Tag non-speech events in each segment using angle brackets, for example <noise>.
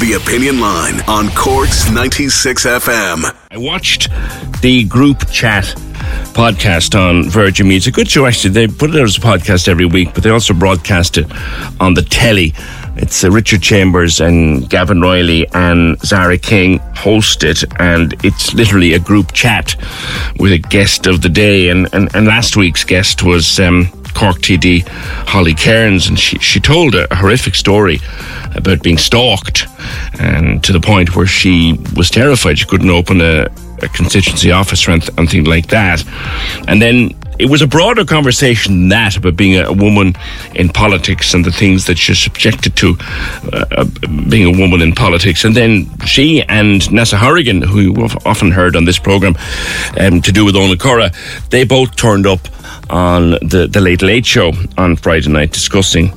The Opinion Line on Cork's 96 FM. I watched the group chat podcast on Virgin Media. Good show, actually. They put it out as a podcast every week, but they also broadcast it on the telly. It's uh, Richard Chambers and Gavin Reilly and Zara King host it, and it's literally a group chat with a guest of the day. And, and, and last week's guest was um, Cork TD Holly Cairns, and she, she told a horrific story about being stalked, and to the point where she was terrified she couldn't open a, a constituency office or anything like that. And then it was a broader conversation than that about being a, woman in politics and the things that she's subjected to uh, uh, being a woman in politics. And then she and Nessa Horrigan, who you've often heard on this programme um, to do with Ona Cora, they both turned up on the, the Late Late Show on Friday night discussing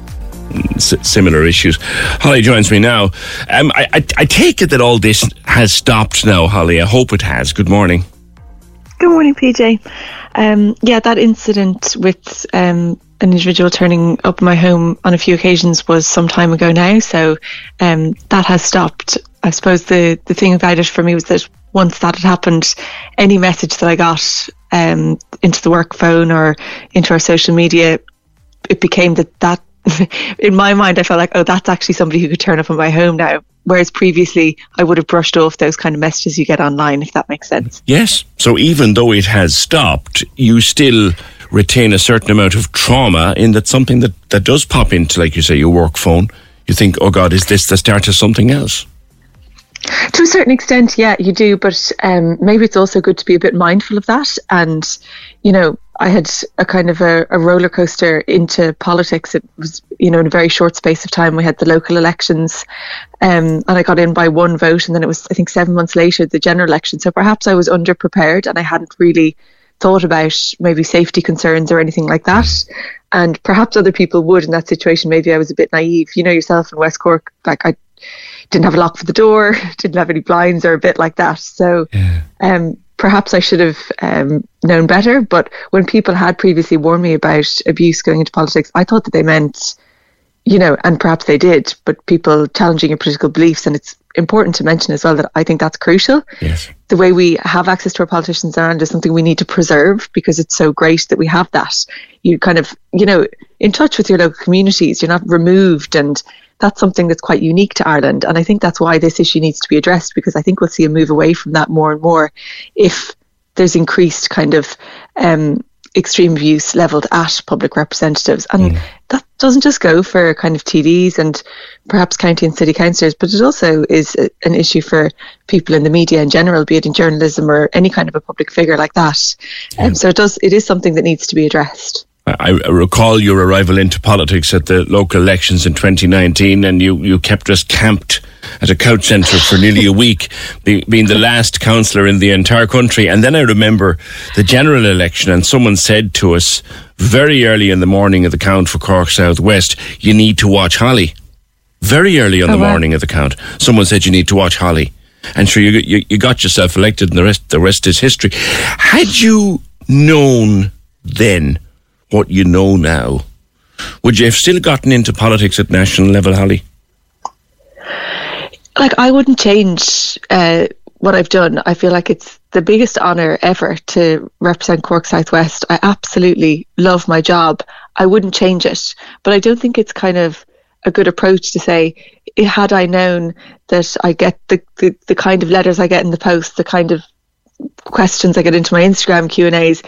similar issues. Holly joins me now. Um, I, I, I, take it that all this has stopped now, Holly. I hope it has. Good morning. Good morning, PJ. Um, yeah, that incident with um, an individual turning up my home on a few occasions was some time ago now, so um, that has stopped. I suppose the, the thing about it for me was that once that had happened, any message that I got um, into the work phone or into our social media, it became that that <laughs> in my mind, I felt like, oh, that's actually somebody who could turn up in my home now. Whereas previously, I would have brushed off those kind of messages you get online, if that makes sense. Yes. So even though it has stopped, you still retain a certain amount of trauma in that something that, that does pop into, like you say, your work phone. You think, oh God, is this the start of something else? To a certain extent, yeah, you do. But um, maybe it's also good to be a bit mindful of that. And, you know, I had a kind of a, a, roller coaster into politics. It was, you know, in a very short space of time. We had the local elections, um, and I got in by one vote, and then it was, I think, seven months later, the general election. So perhaps I was underprepared, and I hadn't really thought about maybe safety concerns or anything like that. And perhaps other people would in that situation. Maybe I was a bit naive. You know yourself in West Cork, like I didn't have a lock for the door, <laughs> didn't have any blinds or a bit like that. So, yeah. um, perhaps I should have um, known better. But when people had previously warned me about abuse going into politics, I thought that they meant, you know, and perhaps they did, but people challenging your political beliefs. And it's important to mention as well that I think that's crucial. Yes. The way we have access to our politicians around is something we need to preserve because it's so great that we have that. You kind of, you know, in touch with your local communities, you're not removed and that's something that's quite unique to Ireland. And I think that's why this issue needs to be addressed because I think we'll see a move away from that more and more if there's increased kind of um, extreme abuse levelled at public representatives. And mm. that doesn't just go for kind of TDs and perhaps county and city councillors, but it also is a, an issue for people in the media in general, be it in journalism or any kind of a public figure like that. And um, so it does. It is something that needs to be addressed. I recall your arrival into politics at the local elections in 2019, and you, you kept us camped at a couch centre for nearly a week, be, being the last councillor in the entire country. And then I remember the general election, and someone said to us very early in the morning of the count for Cork South West, you need to watch Holly. Very early on oh, the wow. morning of the count, someone said you need to watch Holly. And sure, you, you, you got yourself elected, and the rest, the rest is history. Had you known then what you know now, would you have still gotten into politics at national level, Holly? Like, I wouldn't change uh, what I've done. I feel like it's the biggest honour ever to represent Cork Southwest. I absolutely love my job. I wouldn't change it. But I don't think it's kind of a good approach to say, had I known that I get the, the, the kind of letters I get in the post, the kind of questions I get into my Instagram Q and A's,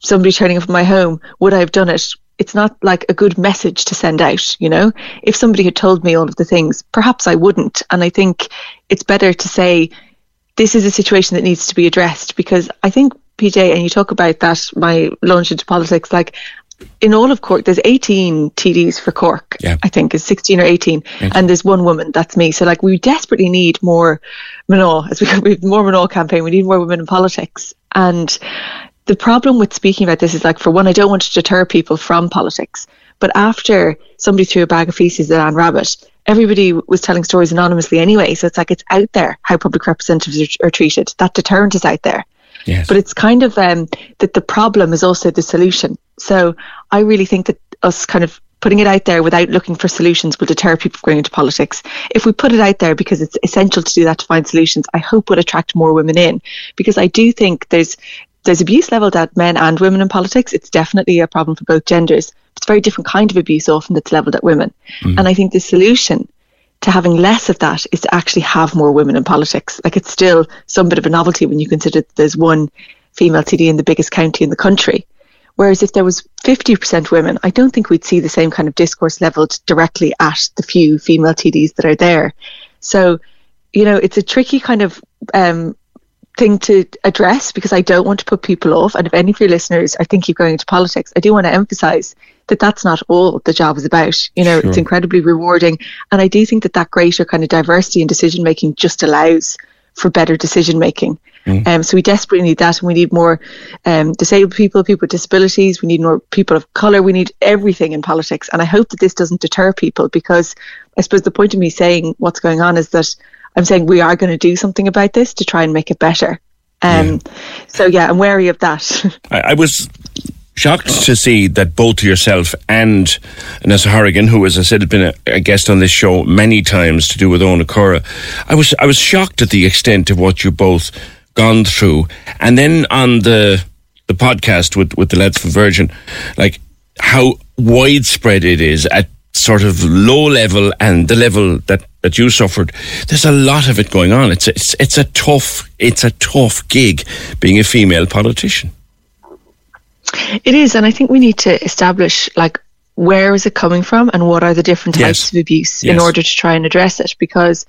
somebody turning up at my home, would I have done it? It's not like a good message to send out, you know. If somebody had told me all of the things, perhaps I wouldn't. And I think it's better to say this is a situation that needs to be addressed because I think PJ and you talk about that my launch into politics like in all of Cork, there's 18 TDs for Cork. Yeah. I think is 16 or 18, and there's one woman. That's me. So like, we desperately need more Manal as we we have more Manal campaign. We need more women in politics. And the problem with speaking about this is like, for one, I don't want to deter people from politics. But after somebody threw a bag of feces at Anne Rabbitte, everybody was telling stories anonymously anyway. So it's like it's out there how public representatives are, are treated. That deterrent is out there. Yes. But it's kind of um, that the problem is also the solution. So I really think that us kind of putting it out there without looking for solutions will deter people from going into politics. If we put it out there because it's essential to do that to find solutions, I hope would attract more women in. Because I do think there's there's abuse leveled at men and women in politics. It's definitely a problem for both genders. It's a very different kind of abuse often that's leveled at women. And I think the solution to having less of that is to actually have more women in politics. Like it's still some bit of a novelty when you consider that there's one female TD in the biggest county in the country. Whereas if there was 50% women, I don't think we'd see the same kind of discourse leveled directly at the few female TDs that are there. So, you know, it's a tricky kind of um, thing to address because I don't want to put people off. And if any of your listeners are thinking of going into politics, I do want to emphasize that that's not all the job is about. You know, Sure. it's incredibly rewarding. And I do think that that greater kind of diversity in decision making just allows for better decision making. Um, so we desperately need that, and we need more um, disabled people, people with disabilities. We need more people of color. We need everything in politics, and I hope that this doesn't deter people because I suppose the point of me saying what's going on is that I'm saying we are going to do something about this to try and make it better. Um, So yeah, I'm wary of that. <laughs> I, I was shocked to see that both yourself and Nessa Harrigan, who, as I said, had been a, a guest on this show many times to do with Ona Cora, I was I was shocked at the extent of what you both gone through, and then on the the podcast with with the lads from Virgin, like how widespread it is at sort of low level and the level that that you suffered there's a lot of it going on it's it's it's a tough it's a tough gig being a female politician It is, and I think we need to establish like where is it coming from and what are the different types Yes. of abuse in order to try and address it. Because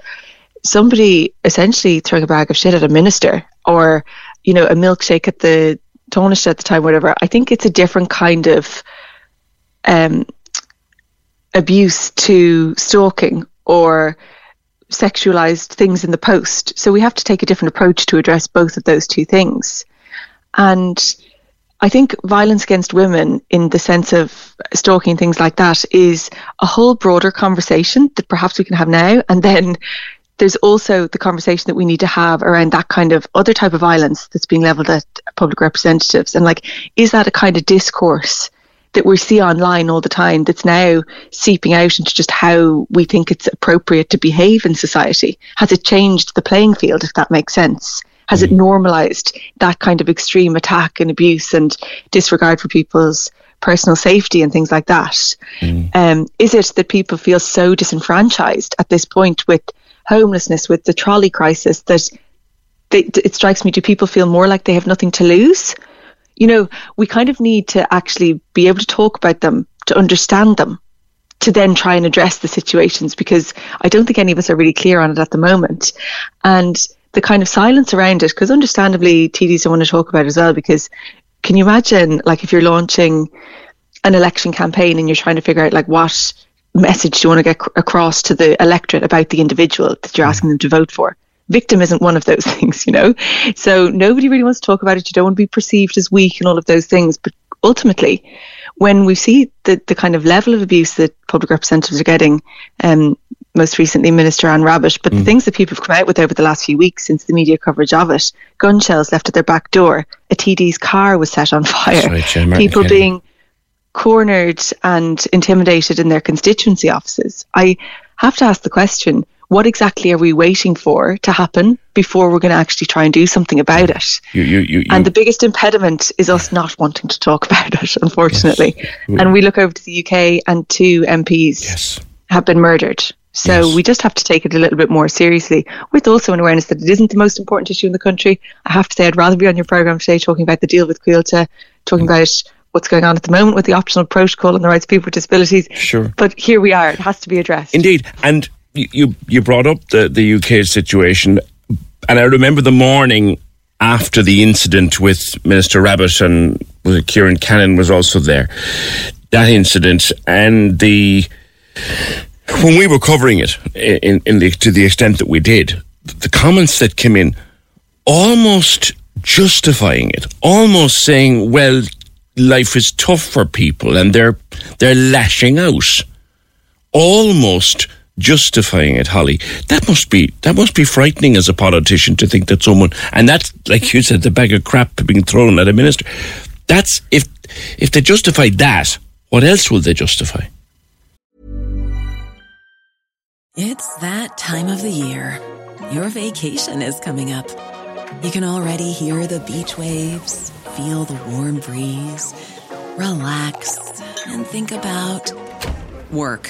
somebody essentially throwing a bag of shit at a minister or you know a milkshake at the Taoiseach at the time, whatever. I think it's a different kind of um, abuse to stalking or sexualized things in the post. So we have to take a different approach to address both of those two things. And I think violence against women, in the sense of stalking, things like that, is a whole broader conversation that perhaps we can have now. And then there's also the conversation that we need to have around that kind of other type of violence that's being leveled at public representatives. And like, is that a kind of discourse that we see online all the time that's now seeping out into just how we think it's appropriate to behave in society? Has it changed the playing field, if that makes sense? Has it normalized that kind of extreme attack and abuse and disregard for people's personal safety and things like that? Um, is it that people feel so disenfranchised at this point with homelessness, with the trolley crisis, that they, it strikes me, do people feel more like they have nothing to lose? You know, we kind of need to actually be able to talk about them, to understand them, to then try and address the situations because I don't think any of us are really clear on it at the moment. And the kind of silence around it, because understandably TDs don't want to talk about it as well, because can you imagine like if you're launching an election campaign and you're trying to figure out like what message do you want to get across to the electorate about the individual that you're mm. asking them to vote for? Victim isn't one of those <laughs> things, you know? So nobody really wants to talk about it. You don't want to be perceived as weak and all of those things. But ultimately, when we see the, the kind of level of abuse that public representatives are getting, um, most recently Minister Anne Rabbitte, but the things that people have come out with over the last few weeks since the media coverage of it, gun shells left at their back door, a TD's car was set on fire, right, yeah, Martin people being cornered and intimidated in their constituency offices. I have to ask the question what exactly are we waiting for to happen before we're going to actually try and do something about it? You, you, you, and the biggest impediment is us not wanting to talk <laughs> about it, unfortunately. Yes. And we look over to the UK, and two MPs yes. have been murdered. So yes. we just have to take it a little bit more seriously, with also an awareness that it isn't the most important issue in the country. I have to say, I'd rather be on your programme today talking about the deal with Quilta, talking mm. about what's going on at the moment with the optional protocol and the rights of people with disabilities. Sure. But here we are. It has to be addressed. Indeed. And you you brought up the, the UK situation, and I remember the morning after the incident with Minister Rabbitte and Ciarán Cannon was also there. That incident and the when we were covering it in, in the, to the extent that we did, the comments that came in almost justifying it, almost saying, "Well, life is tough for people and they're they're lashing out," almost justifying it, Holly. That must be that must be frightening as a politician to think that someone and that's like you said, the bag of crap being thrown at a minister. That's if if they justify that, what else will they justify? It's that time of the year. Your vacation is coming up. You can already hear the beach waves, feel the warm breeze, relax, and think about work.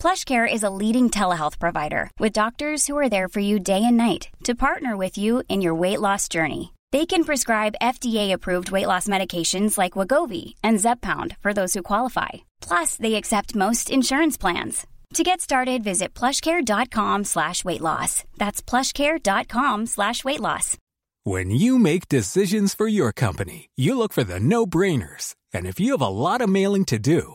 PlushCare is a leading telehealth provider with doctors who are there for you day and night to partner with you in your weight loss journey. They can prescribe FDA-approved weight loss medications like Wegovy and Zepbound for those who qualify. Plus, they accept most insurance plans. To get started, visit plushcare.com slash weight loss. That's plushcare.com slash weight loss. When you make decisions for your company, you look for the no-brainers. And if you have a lot of mailing to do,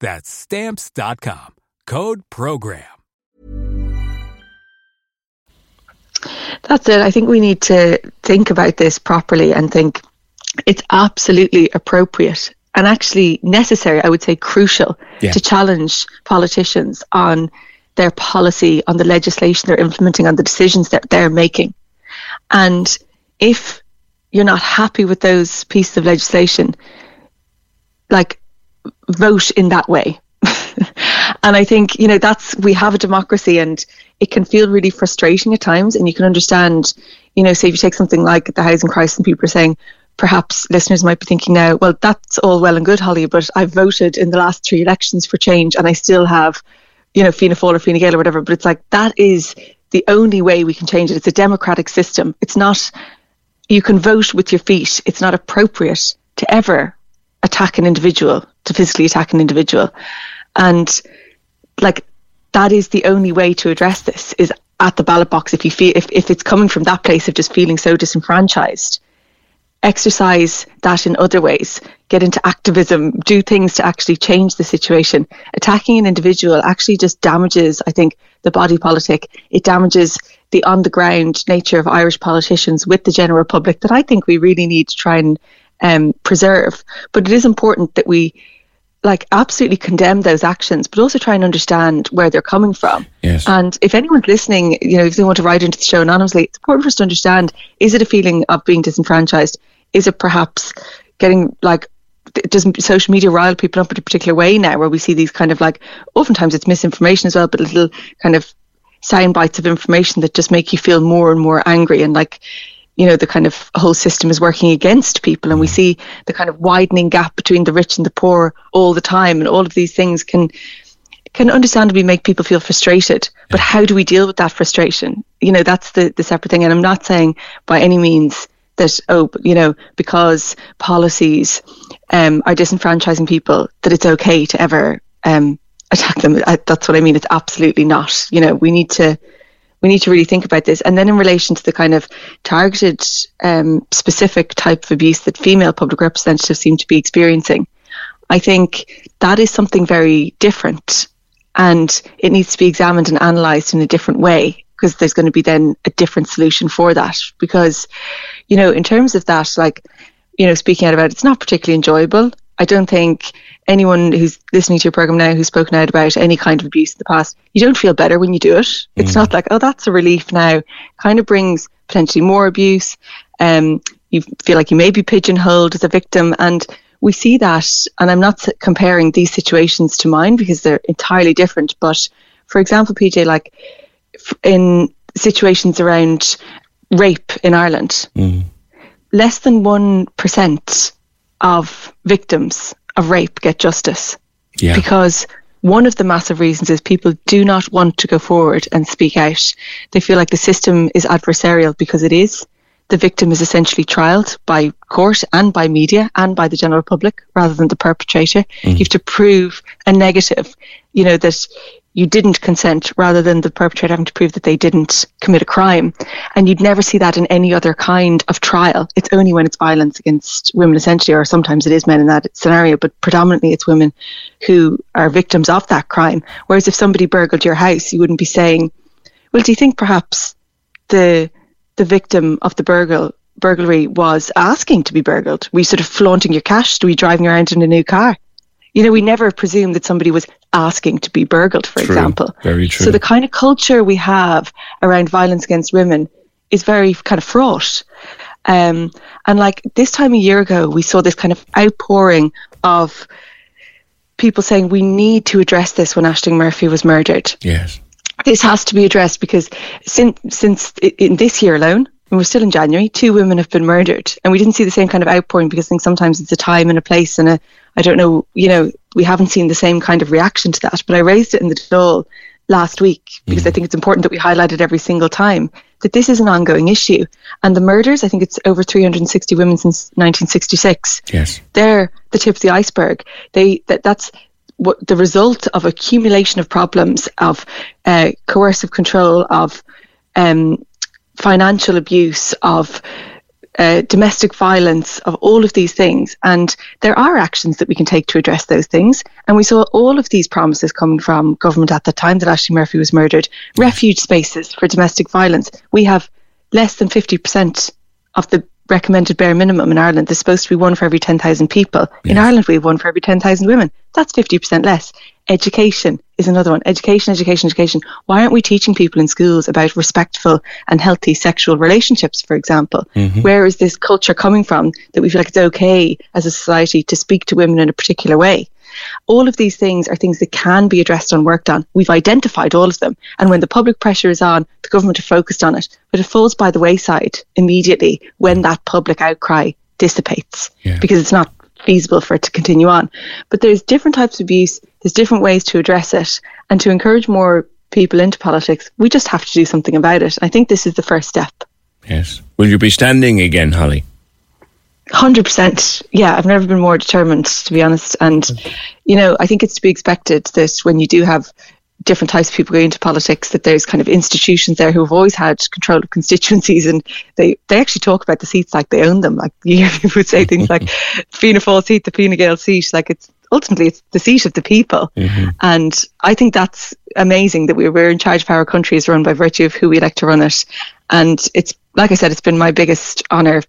That's Stamps.com. Code PROGRAM. That's it. I think we need to think about this properly and think it's absolutely appropriate and actually necessary, I would say crucial, yeah. to challenge politicians on their policy, on the legislation they're implementing, on the decisions that they're making. And if you're not happy with those pieces of legislation, like vote in that way. <laughs> and I think, you know, that's, we have a democracy and it can feel really frustrating at times. And you can understand, you know, say if you take something like the housing crisis and people are saying, perhaps listeners might be thinking now, well, that's all well and good, Holly, but I voted in the last three elections for change and I still have, you know, Fianna Fáil or Fine Gael or whatever. But it's like, that is the only way we can change it. It's a democratic system. It's not, you can vote with your feet. It's not appropriate to ever attack an individual, to physically attack an individual. And like that is the only way to address this is at the ballot box. If you feel if, if it's coming from that place of just feeling so disenfranchised exercise that in other ways. Get into activism. Do things to actually change the situation. Attacking an individual actually just damages i think the body politic. It damages the on the ground nature of irish politicians with the general public that i think we really need to try and um, preserve but it is important that we like absolutely condemn those actions, but also try and understand where they're coming from. Yes. And if anyone's listening, you know, if they want to write into the show anonymously, it's important for us to understand: is it a feeling of being disenfranchised? Is it perhaps getting like does social media rile people up in a particular way now, where we see these kind of like oftentimes it's misinformation as well, but little kind of sound bites of information that just make you feel more and more angry and like you know the kind of whole system is working against people and we see the kind of widening gap between the rich and the poor all the time and all of these things can can understandably make people feel frustrated. But how do we deal with that frustration? You know that's the the separate thing and i'm not saying by any means that oh you know because policies um, are disenfranchising people that it's okay to ever um, attack them. I, that's what i mean it's absolutely not. You know we need to we need to really think about this. And then in relation to the kind of targeted, um, specific type of abuse that female public representatives seem to be experiencing, I think that is something very different, and it needs to be examined and analysed in a different way because there's going to be then a different solution for that. Because, you know, in terms of that, like, you know, speaking out about it, it's not particularly enjoyable. I don't think anyone who's listening to your program now who's spoken out about any kind of abuse in the past, you don't feel better when you do it. It's mm. not like, oh, that's a relief now. Kind of brings potentially more abuse. Um, you feel like you may be pigeonholed as a victim. And we see that, and I'm not comparing these situations to mine because they're entirely different. But for example, PJ, like in situations around rape in Ireland, mm. less than 1% of victims of rape get justice. Yeah. Because one of the massive reasons is people do not want to go forward and speak out. They feel like the system is adversarial because it is. The victim is essentially trialed by court and by media and by the general public rather than the perpetrator. Mm. You have to prove a negative, you know, that you didn't consent rather than the perpetrator having to prove that they didn't commit a crime. And you'd never see that in any other kind of trial. It's only when it's violence against women, essentially, or sometimes it is men in that scenario, but predominantly it's women who are victims of that crime. Whereas if somebody burgled your house, you wouldn't be saying, well, do you think perhaps the the victim of the burgle burglary was asking to be burgled? Were you sort of flaunting your cash? Were you driving around in a new car? You know, we never presume that somebody was asking to be burgled, for true. example. Very true. So the kind of culture we have around violence against women is very kind of fraught. Um, and like this time a year ago, we saw this kind of outpouring of people saying we need to address this when Ashling Murphy was murdered. Yes. This has to be addressed because since since in this year alone, and we're still in January, two women have been murdered. And we didn't see the same kind of outpouring because I think sometimes it's a time and a place and a, I don't know, you know, we haven't seen the same kind of reaction to that. But I raised it in the Dáil last week because mm. I think it's important that we highlight it every single time that this is an ongoing issue. And the murders, I think it's over 360 women since 1966. Yes. They're the tip of the iceberg. They that that's what the result of accumulation of problems of uh, coercive control of um, financial abuse, of uh, domestic violence, of all of these things. And there are actions that we can take to address those things. And we saw all of these promises coming from government at the time that Ashling Murphy was murdered. Refuge spaces for domestic violence. We have less than 50% of the recommended bare minimum in Ireland. There's supposed to be one for every 10,000 people. Yes. In Ireland, we have one for every 10,000 women. That's 50% less. Education is another one. Education, education, education. Why aren't we teaching people in schools about respectful and healthy sexual relationships, for example? Mm-hmm. Where is this culture coming from that we feel like it's okay as a society to speak to women in a particular way? All of these things are things that can be addressed and worked on. We've identified all of them. And when the public pressure is on, the government are focused on it. But it falls by the wayside immediately when that public outcry dissipates yeah. because it's not feasible for it to continue on. But there's different types of abuse, there's different ways to address it. And to encourage more people into politics, we just have to do something about it. I think this is the first step. Yes. Will you be standing again, Holly? Hundred percent. Yeah, I've never been more determined, to be honest. And you know, I think it's to be expected that when you do have different types of people going into politics, that there's kind of institutions there who have always had control of constituencies, and they they actually talk about the seats like they own them. Like <laughs> you hear people would say things like <laughs> Fianna Fáil seat, the Fine Gael seat, like it's ultimately it's the seat of the people. Mm-hmm. And I think that's amazing that we, we're in charge of our country is run by virtue of who we elect to run it. And it's like I said, it's been my biggest honour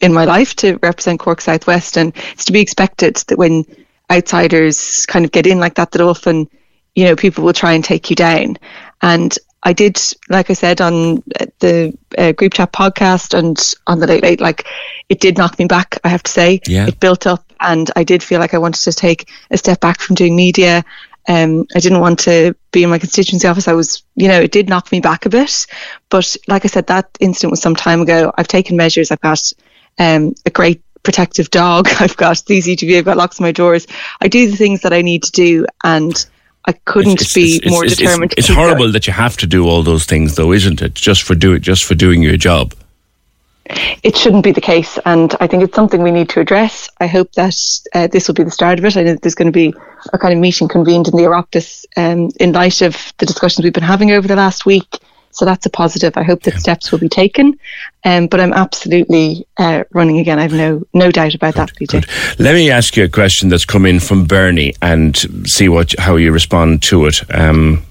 in my life to represent Cork Southwest, and it's to be expected that when outsiders kind of get in like that, that often, you know, people will try and take you down. And I did, like I said, on the uh, group chat podcast and on the late late, like it did knock me back. I have to say, yeah. it built up, and I did feel like I wanted to take a step back from doing media. Um, I didn't want to be in my constituency office. I was, you know, it did knock me back a bit. But like I said, that incident was some time ago. I've taken measures. I've got um, a great protective dog. <laughs> I've got CCTV. I've got locks on my doors. I do the things that I need to do, and I couldn't It's- be it's- more it's- determined. It's, horrible going. that you have to do all those things, though, isn't it? Just for do it, just for doing your job. It shouldn't be the case. And I think it's something we need to address. I hope that uh, this will be the start of it. I know that there's going to be a kind of meeting convened in the Oireachtas um, in light of the discussions we've been having over the last week. So that's a positive. I hope that steps will be taken. Um, but I'm absolutely uh, running again. I have no no doubt about that, PJ. Let me ask you a question that's come in from Bernie and see what how you respond to it. Um,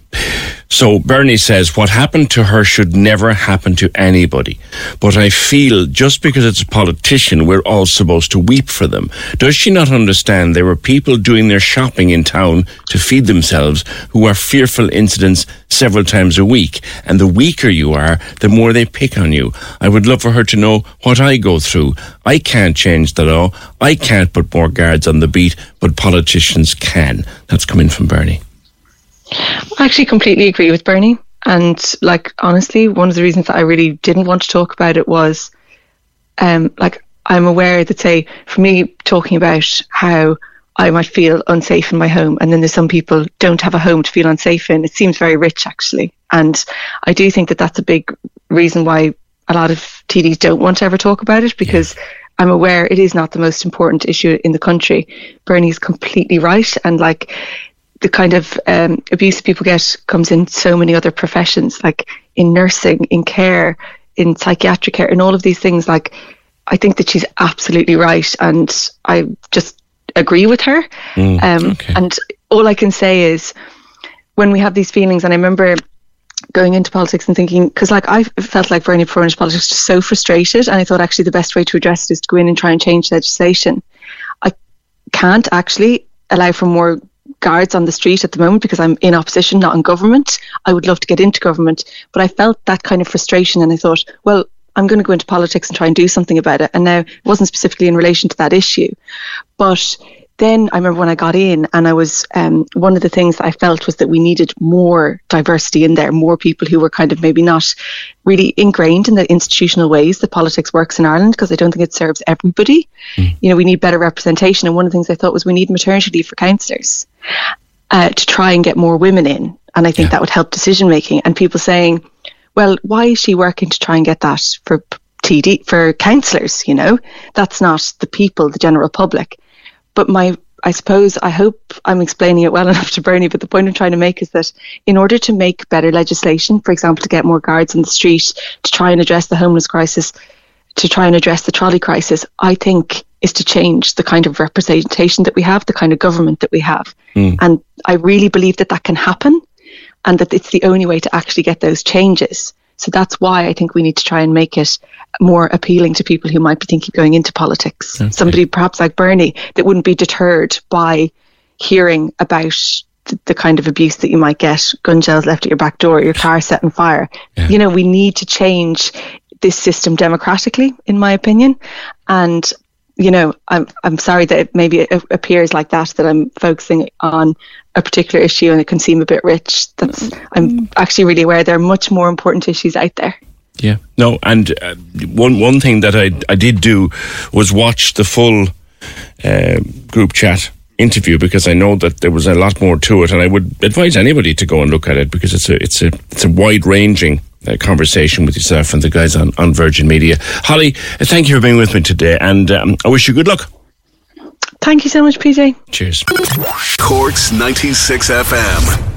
so Bernie says what happened to her should never happen to anybody, but I feel just because it's a politician, we're all supposed to weep for them. Does she not understand there were people doing their shopping in town to feed themselves who are fearful incidents several times a week, and the weaker you are, the more they pick on you. I would love for her to know what I go through. I can't change the law. I can't put more guards on the beat, but politicians can. That's coming from Bernie. I actually completely agree with Bernie. And like honestly, one of the reasons that I really didn't want to talk about it was um like I'm aware that say for me talking about how I might feel unsafe in my home and then there's some people don't have a home to feel unsafe in. It seems very rich actually. And I do think that that's a big reason why a lot of TDs don't want to ever talk about it because I'm aware it is not the most important issue in the country. Bernie's completely right. And like the kind of um, abuse people get comes in so many other professions, like in nursing, in care, in psychiatric care, in all of these things. Like, I think that she's absolutely right, and I just agree with her. Mm, um, And all I can say is, when we have these feelings, and I remember going into politics and thinking, because like I felt like Bernie before into politics, just so frustrated, and I thought actually the best way to address it is to go in and try and change legislation. I can't actually allow for more guards on the street at the moment because I'm in opposition, not in government. I would love to get into government, but I felt that kind of frustration and I thought, well, I'm going to go into politics and try and do something about it. And now it wasn't specifically in relation to that issue, but then I remember when I got in, and I was um, one of the things that I felt was that we needed more diversity in there, more people who were kind of maybe not really ingrained in the institutional ways that politics works in Ireland, because I don't think it serves everybody. You know, we need better representation. And one of the things I thought was we need maternity leave for councillors uh, to try and get more women in. And I think that would help decision making. And people saying, well, why is she working to try and get that for TD, for councillors? You know, that's not the people, the general public. But my, I suppose, I hope I'm explaining it well <laughs> enough to Bernie. But the point I'm trying to make is that in order to make better legislation, for example, to get more guards in the street, to try and address the homeless crisis, to try and address the trolley crisis, I think is to change the kind of representation that we have, the kind of government that we have. Hmm. And I really believe that that can happen and that it's the only way to actually get those changes. So that's why I think we need to try and make it more appealing to people who might be thinking of going into politics. Somebody perhaps like Bernie that wouldn't be deterred by hearing about the, the kind of abuse that you might get, gun shells left at your back door, your car set on fire. You know, we need to change this system democratically, in my opinion. And you know, I'm I'm sorry that it maybe it appears like that that I'm focusing on a particular issue and it can seem a bit rich. That's I'm actually really aware there are much more important issues out there. Yeah, no, and uh, one one thing that I I did do was watch the full uh, group chat interview because I know that there was a lot more to it, and I would advise anybody to go and look at it because it's a it's a it's a wide ranging. Uh, conversation with yourself and the guys on, on Virgin Media. Holly, uh, thank you for being with me today, and um, I wish you good luck. Thank you so much, PJ. Cheers. Cork's 96 FM.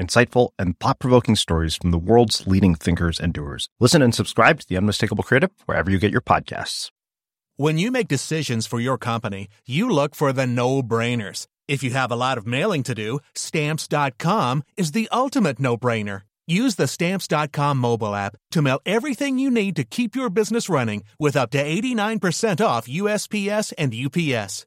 insightful, and thought provoking stories from the world's leading thinkers and doers. Listen and subscribe to The Unmistakable Creative wherever you get your podcasts. When you make decisions for your company, you look for the no brainers. If you have a lot of mailing to do, stamps.com is the ultimate no brainer. Use the Stamps.com mobile app to mail everything you need to keep your business running with up to 89% off USPS and UPS.